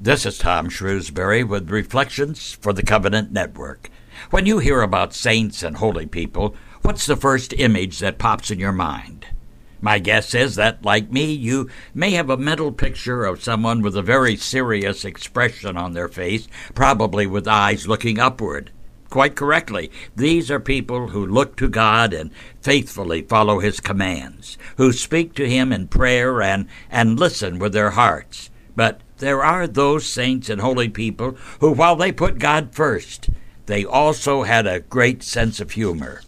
This is Tom Shrewsbury with Reflections for the Covenant Network. When you hear about saints and holy people, what's the first image that pops in your mind? My guess is that, like me, you may have a mental picture of someone with a very serious expression on their face, probably with eyes looking upward. Quite correctly, these are people who look to God and faithfully follow His commands, who speak to Him in prayer and, and listen with their hearts. But there are those saints and holy people who, while they put God first, they also had a great sense of humor.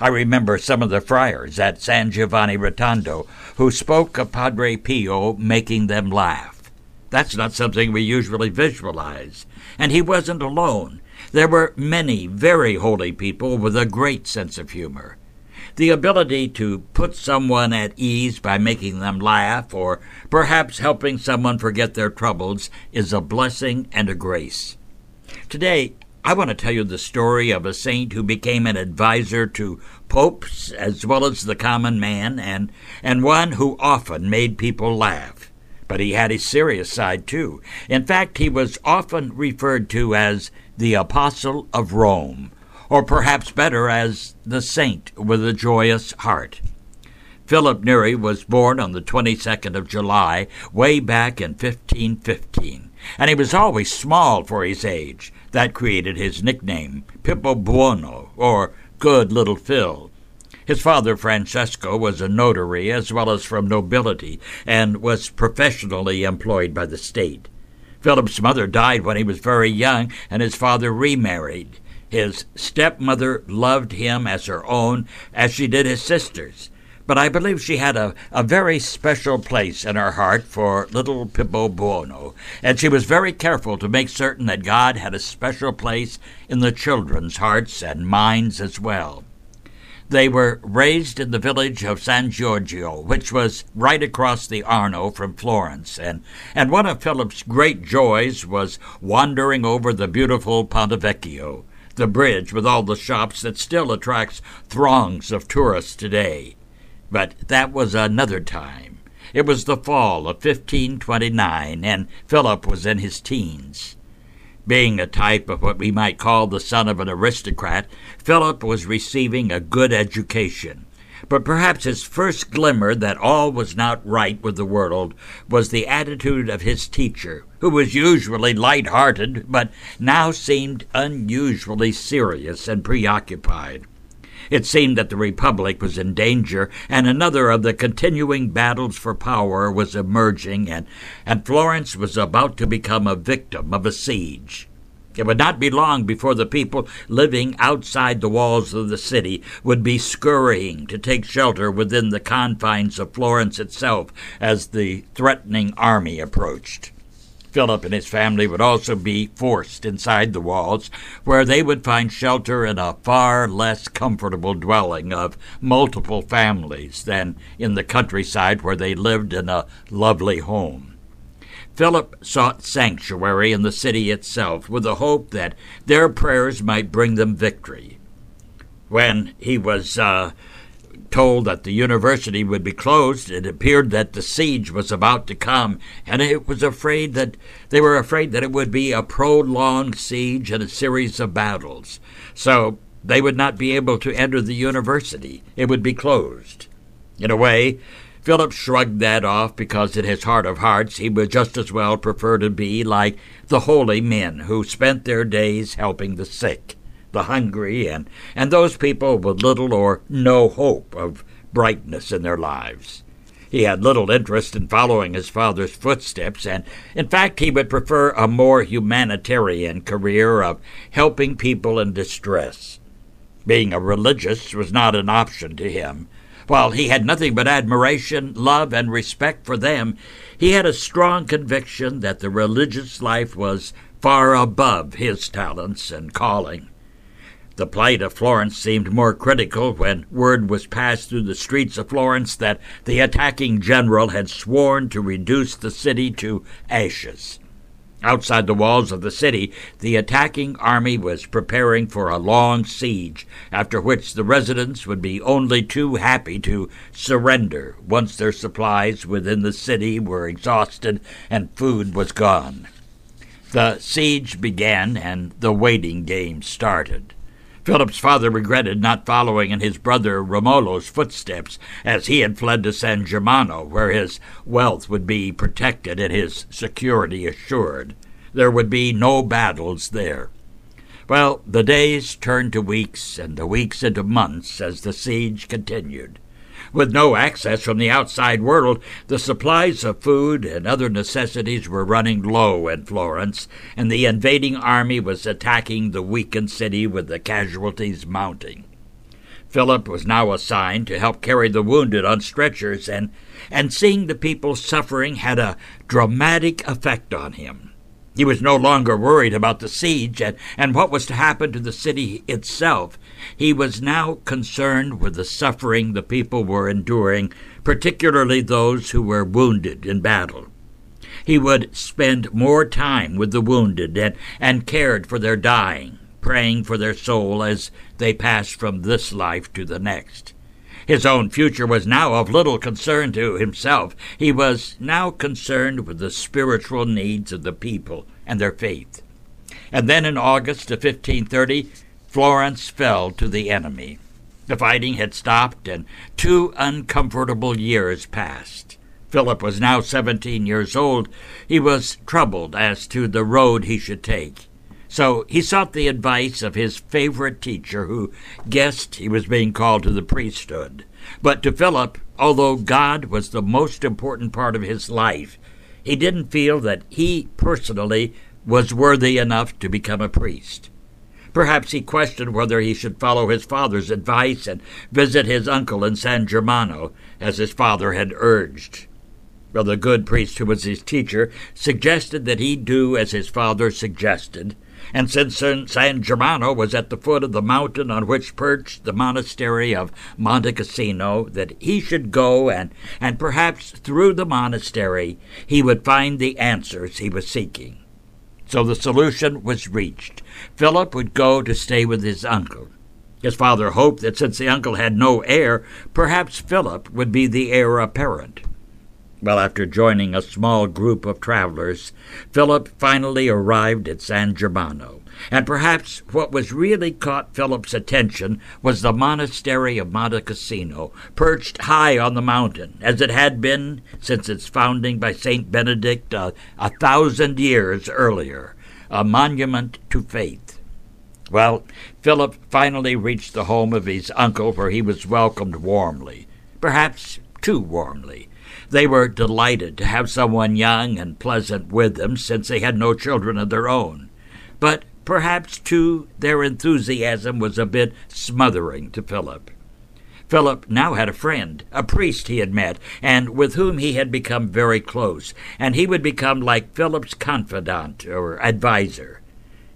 I remember some of the friars at San Giovanni Rotondo who spoke of Padre Pio making them laugh. That's not something we usually visualize. And he wasn't alone. There were many very holy people with a great sense of humor. The ability to put someone at ease by making them laugh or perhaps helping someone forget their troubles is a blessing and a grace. Today, I want to tell you the story of a saint who became an advisor to popes as well as the common man and, and one who often made people laugh. But he had a serious side too. In fact, he was often referred to as the Apostle of Rome or perhaps better as the saint with a joyous heart. Philip Neri was born on the 22nd of July, way back in 1515, and he was always small for his age. That created his nickname, Pippo Buono, or Good Little Phil. His father, Francesco, was a notary as well as from nobility, and was professionally employed by the state. Philip's mother died when he was very young, and his father remarried. His stepmother loved him as her own, as she did his sisters. But I believe she had a, a very special place in her heart for little Pippo Buono, and she was very careful to make certain that God had a special place in the children's hearts and minds as well. They were raised in the village of San Giorgio, which was right across the Arno from Florence, and, and one of Philip's great joys was wandering over the beautiful Ponte Vecchio the bridge with all the shops that still attracts throngs of tourists today. But that was another time. It was the fall of 1529, and Philip was in his teens. Being a type of what we might call the son of an aristocrat, Philip was receiving a good education. But perhaps his first glimmer that all was not right with the world was the attitude of his teacher, who was usually light hearted, but now seemed unusually serious and preoccupied. It seemed that the Republic was in danger, and another of the continuing battles for power was emerging, and, and Florence was about to become a victim of a siege. It would not be long before the people living outside the walls of the city would be scurrying to take shelter within the confines of Florence itself as the threatening army approached. Philip and his family would also be forced inside the walls, where they would find shelter in a far less comfortable dwelling of multiple families than in the countryside where they lived in a lovely home. Philip sought sanctuary in the city itself with the hope that their prayers might bring them victory. When he was uh, told that the university would be closed, it appeared that the siege was about to come, and it was afraid that they were afraid that it would be a prolonged siege and a series of battles. So they would not be able to enter the university. It would be closed. In a way, Philip shrugged that off because in his heart of hearts he would just as well prefer to be like the holy men who spent their days helping the sick the hungry, and, and those people with little or no hope of brightness in their lives. He had little interest in following his father's footsteps, and in fact, he would prefer a more humanitarian career of helping people in distress. Being a religious was not an option to him. While he had nothing but admiration, love, and respect for them, he had a strong conviction that the religious life was far above his talents and calling. The plight of Florence seemed more critical when word was passed through the streets of Florence that the attacking general had sworn to reduce the city to ashes. Outside the walls of the city, the attacking army was preparing for a long siege, after which the residents would be only too happy to surrender once their supplies within the city were exhausted and food was gone. The siege began and the waiting game started. Philip's father regretted not following in his brother Romolo's footsteps, as he had fled to San Germano, where his wealth would be protected and his security assured. There would be no battles there. Well, the days turned to weeks, and the weeks into months as the siege continued. With no access from the outside world, the supplies of food and other necessities were running low in Florence, and the invading army was attacking the weakened city with the casualties mounting. Philip was now assigned to help carry the wounded on stretchers, and, and seeing the people suffering had a dramatic effect on him. He was no longer worried about the siege and, and what was to happen to the city itself. He was now concerned with the suffering the people were enduring, particularly those who were wounded in battle. He would spend more time with the wounded and, and cared for their dying, praying for their soul as they passed from this life to the next. His own future was now of little concern to himself. He was now concerned with the spiritual needs of the people and their faith. And then in August of 1530, Florence fell to the enemy. The fighting had stopped, and two uncomfortable years passed. Philip was now 17 years old. He was troubled as to the road he should take. So he sought the advice of his favorite teacher, who guessed he was being called to the priesthood. But to Philip, although God was the most important part of his life, he didn't feel that he personally was worthy enough to become a priest. Perhaps he questioned whether he should follow his father's advice and visit his uncle in San Germano, as his father had urged. Well, the good priest who was his teacher suggested that he do as his father suggested, and since San Germano was at the foot of the mountain on which perched the monastery of Monte Cassino, that he should go and, and perhaps through the monastery he would find the answers he was seeking. So the solution was reached. Philip would go to stay with his uncle. His father hoped that since the uncle had no heir, perhaps Philip would be the heir apparent. Well, after joining a small group of travelers, Philip finally arrived at San Germano. And perhaps what was really caught Philip's attention was the monastery of Monte Cassino, perched high on the mountain, as it had been since its founding by Saint Benedict uh, a thousand years earlier, a monument to faith. Well, Philip finally reached the home of his uncle, where he was welcomed warmly, perhaps too warmly. They were delighted to have someone young and pleasant with them, since they had no children of their own. But perhaps, too, their enthusiasm was a bit smothering to Philip. Philip now had a friend, a priest he had met, and with whom he had become very close, and he would become like Philip's confidant or adviser.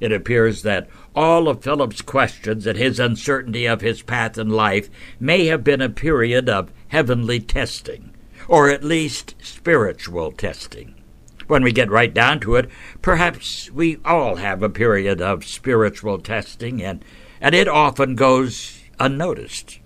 It appears that all of Philip's questions and his uncertainty of his path in life may have been a period of heavenly testing or at least spiritual testing. When we get right down to it, perhaps we all have a period of spiritual testing, and, and it often goes unnoticed.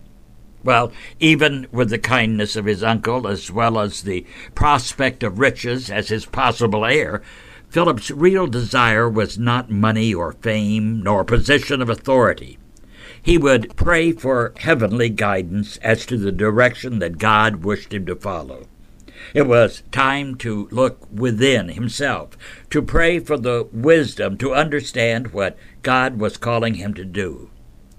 Well, even with the kindness of his uncle, as well as the prospect of riches as his possible heir, Philip's real desire was not money or fame, nor position of authority he would pray for heavenly guidance as to the direction that God wished him to follow. It was time to look within himself, to pray for the wisdom to understand what God was calling him to do.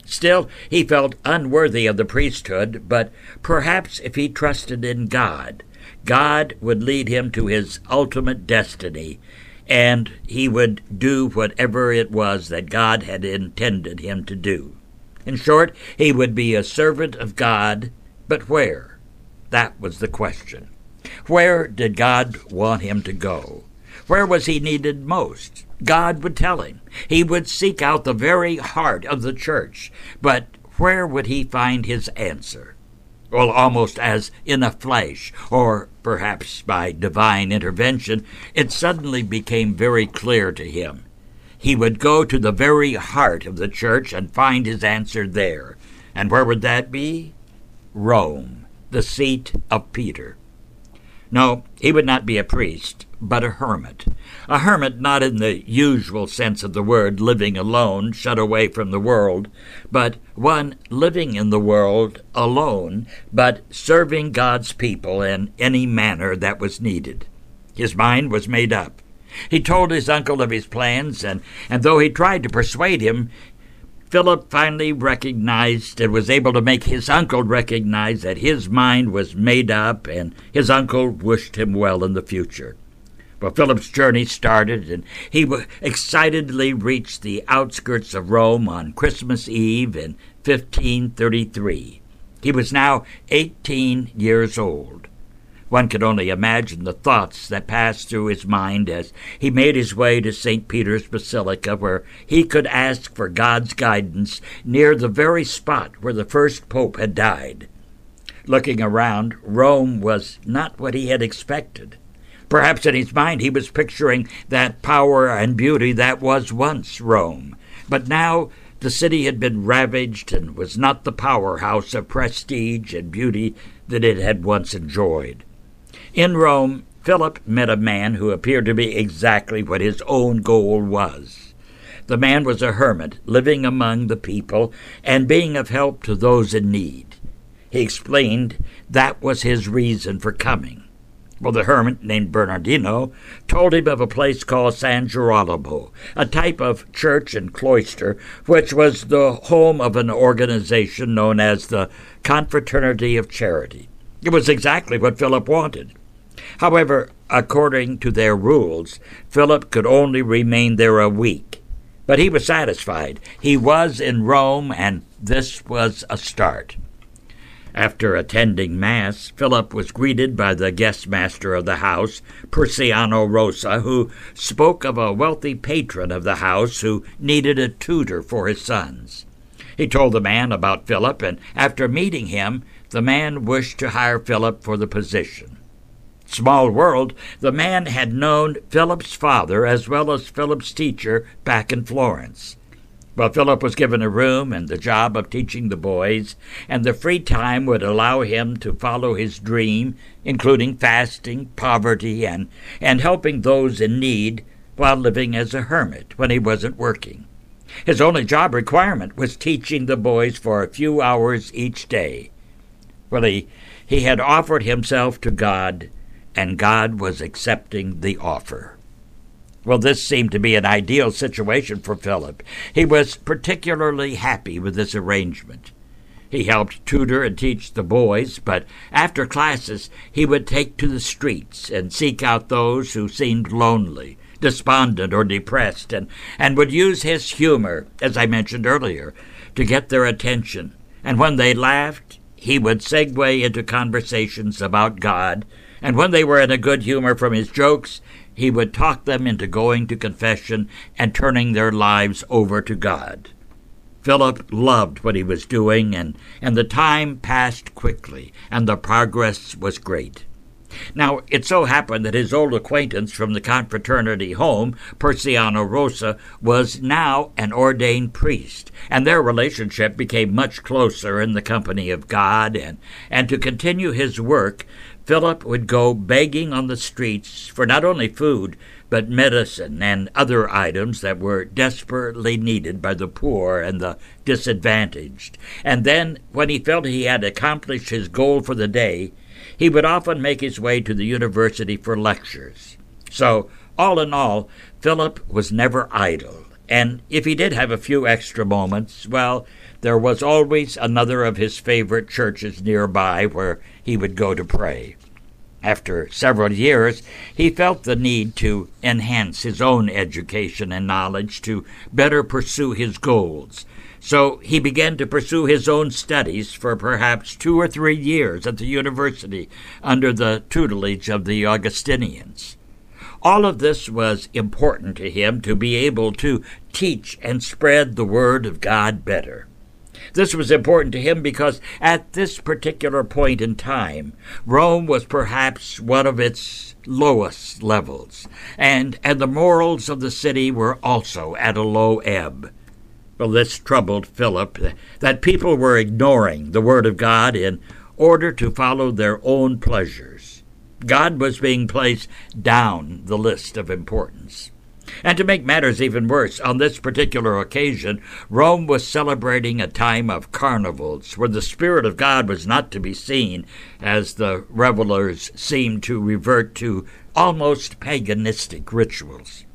Still, he felt unworthy of the priesthood, but perhaps if he trusted in God, God would lead him to his ultimate destiny, and he would do whatever it was that God had intended him to do. In short, he would be a servant of God, but where? That was the question. Where did God want him to go? Where was he needed most? God would tell him. He would seek out the very heart of the church. But where would he find his answer? Well, almost as in a flash, or perhaps by divine intervention, it suddenly became very clear to him he would go to the very heart of the church and find his answer there. And where would that be? Rome, the seat of Peter. No, he would not be a priest, but a hermit. A hermit not in the usual sense of the word, living alone, shut away from the world, but one living in the world alone, but serving God's people in any manner that was needed. His mind was made up. He told his uncle of his plans, and, and though he tried to persuade him, Philip finally recognized and was able to make his uncle recognize that his mind was made up and his uncle wished him well in the future. Well, Philip's journey started, and he excitedly reached the outskirts of Rome on Christmas Eve in 1533. He was now 18 years old. One could only imagine the thoughts that passed through his mind as he made his way to St. Peter's Basilica, where he could ask for God's guidance near the very spot where the first pope had died. Looking around, Rome was not what he had expected. Perhaps in his mind he was picturing that power and beauty that was once Rome. But now the city had been ravaged and was not the powerhouse of prestige and beauty that it had once enjoyed. In Rome, Philip met a man who appeared to be exactly what his own goal was. The man was a hermit, living among the people and being of help to those in need. He explained that was his reason for coming. Well, the hermit named Bernardino told him of a place called San Girolamo, a type of church and cloister, which was the home of an organization known as the Confraternity of Charity. It was exactly what Philip wanted. However, according to their rules, Philip could only remain there a week. But he was satisfied. He was in Rome, and this was a start. After attending Mass, Philip was greeted by the guest master of the house, Persiano Rosa, who spoke of a wealthy patron of the house who needed a tutor for his sons. He told the man about Philip, and after meeting him, the man wished to hire Philip for the position. Small world, the man had known Philip's father as well as Philip's teacher back in Florence. Well, Philip was given a room and the job of teaching the boys, and the free time would allow him to follow his dream, including fasting, poverty, and, and helping those in need while living as a hermit when he wasn't working. His only job requirement was teaching the boys for a few hours each day. He, he had offered himself to God and God was accepting the offer. Well, this seemed to be an ideal situation for Philip. He was particularly happy with this arrangement. He helped tutor and teach the boys, but after classes he would take to the streets and seek out those who seemed lonely, despondent, or depressed, and, and would use his humor, as I mentioned earlier, to get their attention. And when they laughed, he would segue into conversations about God and when they were in a good humor from his jokes, he would talk them into going to confession and turning their lives over to God. Philip loved what he was doing, and, and the time passed quickly, and the progress was great. Now, it so happened that his old acquaintance from the confraternity home, Persiano Rosa, was now an ordained priest, and their relationship became much closer in the company of God, and, and to continue his work, Philip would go begging on the streets for not only food, but medicine and other items that were desperately needed by the poor and the disadvantaged. And then, when he felt he had accomplished his goal for the day, he would often make his way to the university for lectures. So, all in all, Philip was never idle, and if he did have a few extra moments, well, there was always another of his favorite churches nearby where he would go to pray. After several years, he felt the need to enhance his own education and knowledge to better pursue his goals. So he began to pursue his own studies for perhaps two or three years at the university under the tutelage of the Augustinians. All of this was important to him to be able to teach and spread the Word of God better. This was important to him because at this particular point in time, Rome was perhaps one of its lowest levels, and, and the morals of the city were also at a low ebb. Well, this troubled Philip, that people were ignoring the Word of God in order to follow their own pleasures. God was being placed down the list of importance. And to make matters even worse, on this particular occasion, Rome was celebrating a time of carnivals where the Spirit of God was not to be seen, as the revelers seemed to revert to almost paganistic rituals.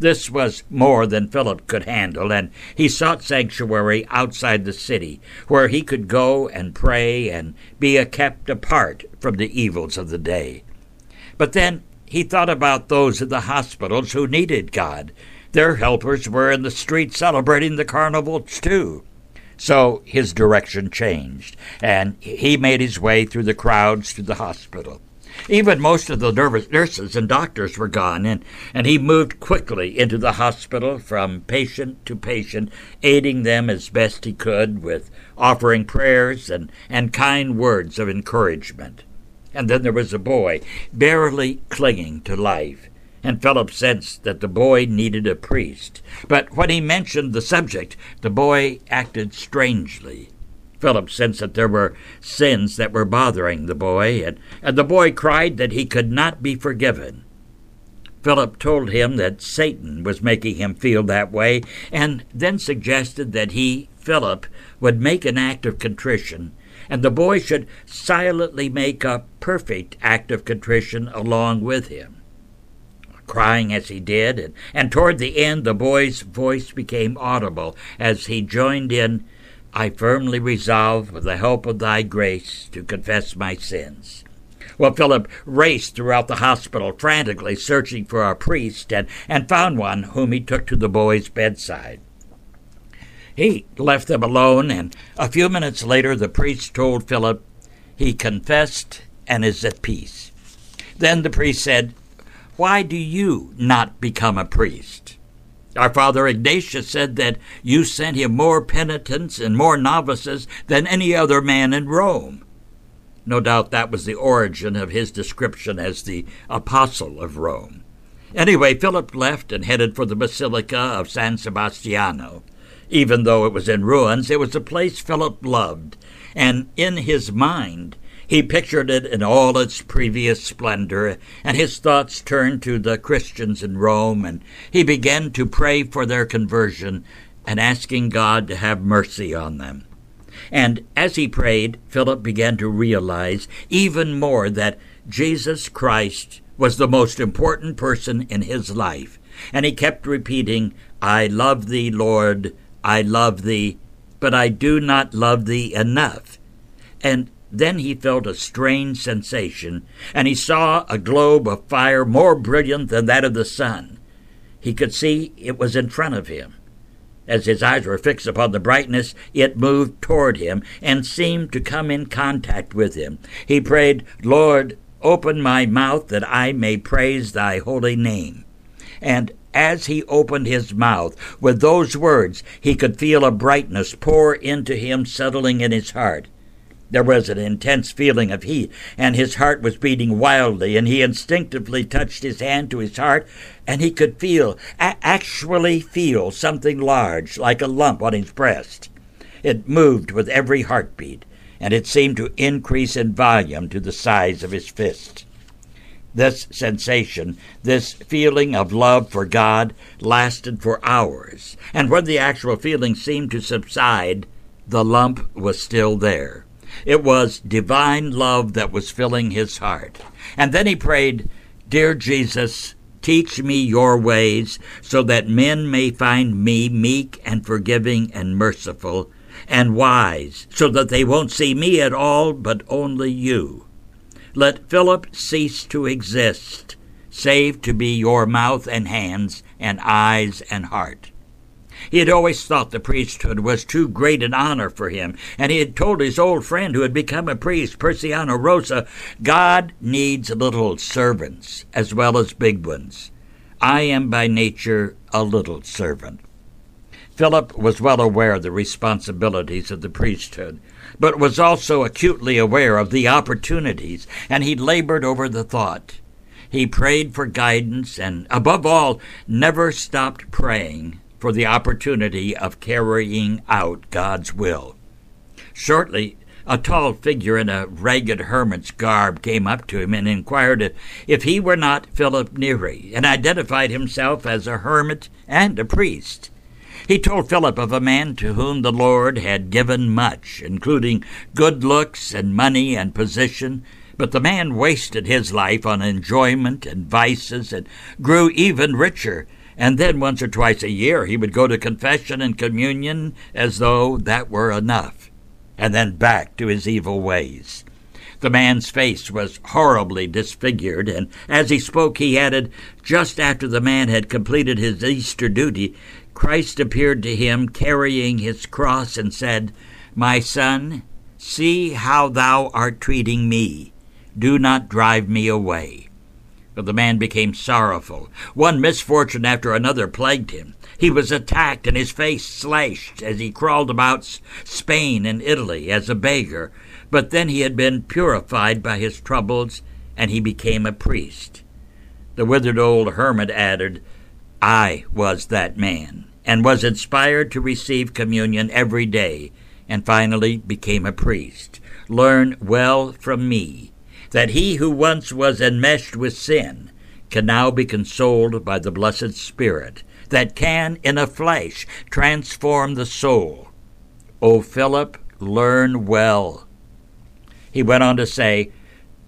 This was more than Philip could handle, and he sought sanctuary outside the city, where he could go and pray and be kept apart from the evils of the day. But then he thought about those in the hospitals who needed God. Their helpers were in the street celebrating the carnivals too. So his direction changed, and he made his way through the crowds to the hospital. Even most of the nurses and doctors were gone, and, and he moved quickly into the hospital from patient to patient, aiding them as best he could with offering prayers and, and kind words of encouragement. And then there was a boy, barely clinging to life. And Philip sensed that the boy needed a priest. But when he mentioned the subject, the boy acted strangely. Philip sensed that there were sins that were bothering the boy, and, and the boy cried that he could not be forgiven. Philip told him that Satan was making him feel that way, and then suggested that he, Philip, would make an act of contrition and the boy should silently make a perfect act of contrition along with him. Crying as he did, and, and toward the end the boy's voice became audible as he joined in, I firmly resolve, with the help of thy grace, to confess my sins. Well, Philip raced throughout the hospital, frantically searching for a priest, and, and found one whom he took to the boy's bedside. He left them alone, and a few minutes later the priest told Philip he confessed and is at peace. Then the priest said, Why do you not become a priest? Our father Ignatius said that you sent him more penitents and more novices than any other man in Rome. No doubt that was the origin of his description as the apostle of Rome. Anyway, Philip left and headed for the Basilica of San Sebastiano. Even though it was in ruins, it was a place Philip loved, and in his mind he pictured it in all its previous splendor, and his thoughts turned to the Christians in Rome, and he began to pray for their conversion and asking God to have mercy on them. And as he prayed, Philip began to realize even more that Jesus Christ was the most important person in his life. And he kept repeating, I love thee, Lord, I love thee, but I do not love thee enough. And then he felt a strange sensation, and he saw a globe of fire more brilliant than that of the sun. He could see it was in front of him. As his eyes were fixed upon the brightness, it moved toward him and seemed to come in contact with him. He prayed, Lord, open my mouth that I may praise thy holy name. And as he opened his mouth with those words, he could feel a brightness pour into him, settling in his heart. There was an intense feeling of heat, and his heart was beating wildly, and he instinctively touched his hand to his heart, and he could feel, a- actually feel, something large, like a lump on his breast. It moved with every heartbeat, and it seemed to increase in volume to the size of his fist. This sensation, this feeling of love for God, lasted for hours, and when the actual feeling seemed to subside, the lump was still there. It was divine love that was filling his heart. And then he prayed, Dear Jesus, teach me your ways, so that men may find me meek and forgiving and merciful, and wise, so that they won't see me at all, but only you. Let Philip cease to exist, save to be your mouth and hands and eyes and heart. He had always thought the priesthood was too great an honor for him, and he had told his old friend who had become a priest, Persiano Rosa, God needs little servants as well as big ones. I am by nature a little servant. Philip was well aware of the responsibilities of the priesthood, but was also acutely aware of the opportunities, and he labored over the thought. He prayed for guidance and, above all, never stopped praying for the opportunity of carrying out God's will. Shortly, a tall figure in a ragged hermit's garb came up to him and inquired if, he were not Philip Neri, and identified himself as a hermit and a priest. He told Philip of a man to whom the Lord had given much, including good looks and money and position, but the man wasted his life on enjoyment and vices and grew even richer. And then once or twice a year he would go to confession and communion as though that were enough and then back to his evil ways. The man's face was horribly disfigured, and as he spoke, he added, Just after the man had completed his Easter duty, Christ appeared to him carrying his cross and said, My son, see how thou art treating me. Do not drive me away. But the man became sorrowful. One misfortune after another plagued him. He was attacked and his face slashed as he crawled about Spain and Italy as a beggar, but then he had been purified by his troubles and he became a priest. The withered old hermit added, I was that man, and was inspired to receive communion every day, and finally became a priest. Learn well from me that he who once was enmeshed with sin can now be consoled by the blessed Spirit that can, in a flash, transform the soul. O Philip, learn well. He went on to say,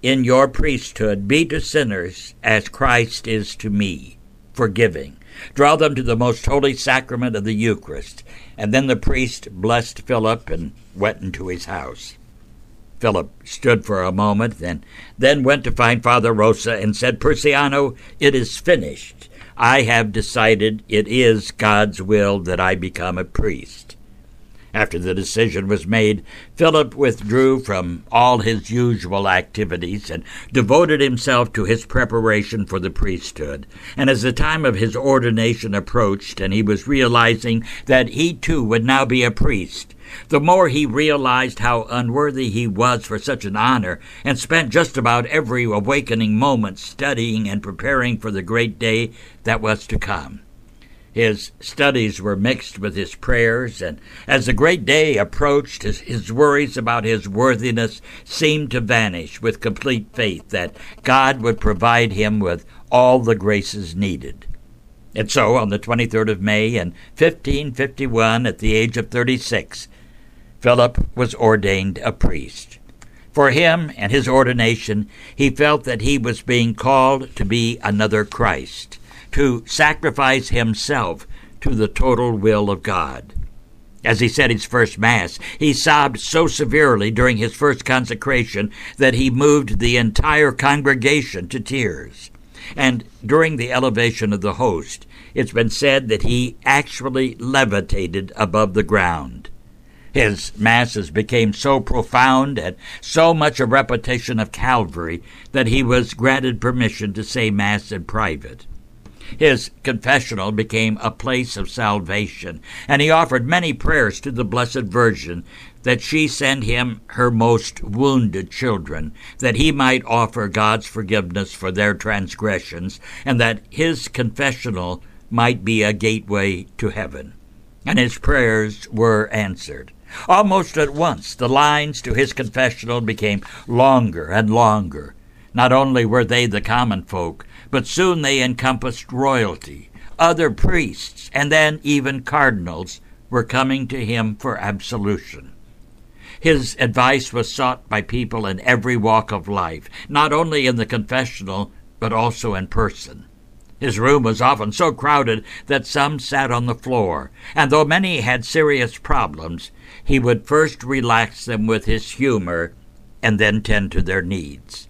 In your priesthood, be to sinners as Christ is to me, forgiving. Draw them to the most holy sacrament of the Eucharist. And then the priest blessed Philip and went into his house. Philip stood for a moment, then, then went to find Father Rosa and said, Persiano, it is finished. I have decided it is God's will that I become a priest. After the decision was made, Philip withdrew from all his usual activities and devoted himself to his preparation for the priesthood. And as the time of his ordination approached and he was realizing that he too would now be a priest, the more he realized how unworthy he was for such an honor, and spent just about every awakening moment studying and preparing for the great day that was to come. His studies were mixed with his prayers, and as the great day approached, his, his, worries about his worthiness seemed to vanish with complete faith that God would provide him with all the graces needed. And so, on the 23rd of May in 1551, at the age of 36, Philip was ordained a priest. For him and his ordination, he felt that he was being called to be another Christ, to sacrifice himself to the total will of God. As he said his first Mass, he sobbed so severely during his first consecration that he moved the entire congregation to tears. And during the elevation of the host, it's been said that he actually levitated above the ground. His masses became so profound and so much a repetition of Calvary that he was granted permission to say Mass in private. His confessional became a place of salvation, and he offered many prayers to the Blessed Virgin that she send him her most wounded children, that he might offer God's forgiveness for their transgressions, and that his confessional might be a gateway to heaven. And his prayers were answered. Almost at once, the lines to his confessional became longer and longer. Not only were they the common folk, but soon they encompassed royalty. Other priests, and then even cardinals, were coming to him for absolution. His advice was sought by people in every walk of life, not only in the confessional, but also in person. His room was often so crowded that some sat on the floor, and though many had serious problems, he would first relax them with his humor and then tend to their needs.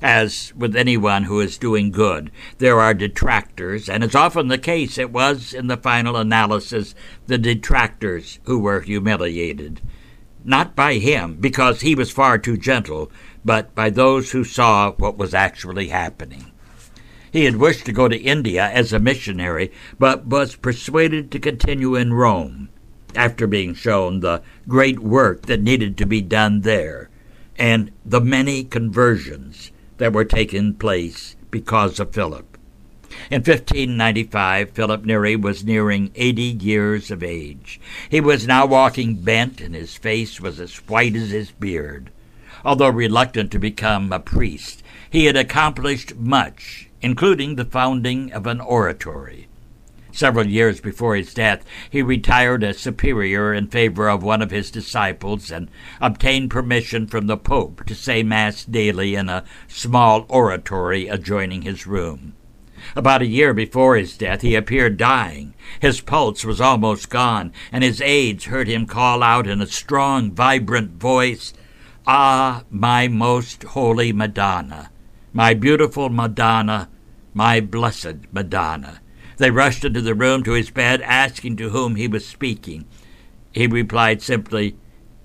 As with anyone who is doing good, there are detractors, and as often the case, it was, in the final analysis, the detractors who were humiliated. Not by him, because he was far too gentle, but by those who saw what was actually happening. He had wished to go to India as a missionary, but was persuaded to continue in Rome after being shown the great work that needed to be done there and the many conversions that were taking place because of Philip. In 1595, Philip Neri was nearing 80 years of age. He was now walking bent, and his face was as white as his beard. Although reluctant to become a priest, he had accomplished much, including the founding of an oratory. Several years before his death, he retired as superior in favor of one of his disciples and obtained permission from the Pope to say Mass daily in a small oratory adjoining his room. About a year before his death, he appeared dying. His pulse was almost gone, and his aides heard him call out in a strong, vibrant voice, Ah, my most holy Madonna, my beautiful Madonna, my blessed Madonna. They rushed into the room to his bed, asking to whom he was speaking. He replied simply,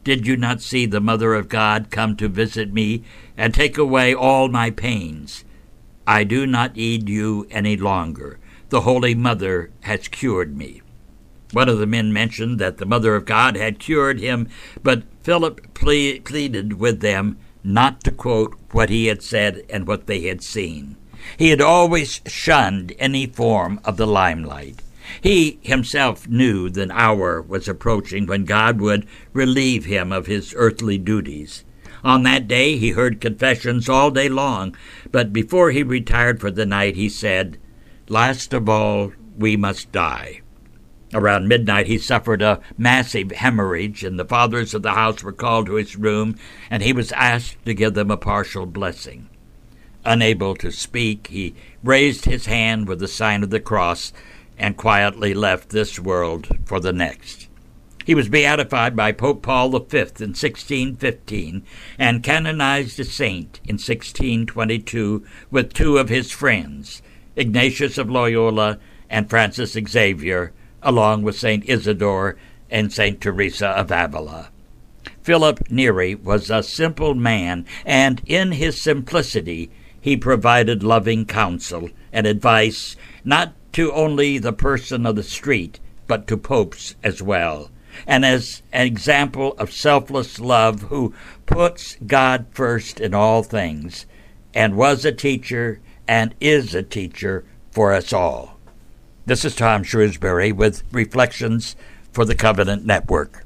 Did you not see the Mother of God come to visit me and take away all my pains? I do not need you any longer. The Holy Mother has cured me. One of the men mentioned that the Mother of God had cured him, but Philip ple- pleaded with them not to quote what he had said and what they had seen. He had always shunned any form of the limelight. He himself knew the hour was approaching when God would relieve him of his earthly duties. On that day he heard confessions all day long, but before he retired for the night he said, Last of all, we must die. Around midnight he suffered a massive hemorrhage, and the fathers of the house were called to his room, and he was asked to give them a partial blessing. Unable to speak, he raised his hand with the sign of the cross and quietly left this world for the next. He was beatified by Pope Paul V in 1615 and canonized a saint in 1622 with two of his friends, Ignatius of Loyola and Francis Xavier, along with St. Isidore and St. Teresa of Avila. Philip Neri was a simple man, and in his simplicity he provided loving counsel and advice not to only the person of the street, but to popes as well, and as an example of selfless love who puts God first in all things, and was a teacher and is a teacher for us all. This is Tom Shrewsbury with Reflections for the Covenant Network.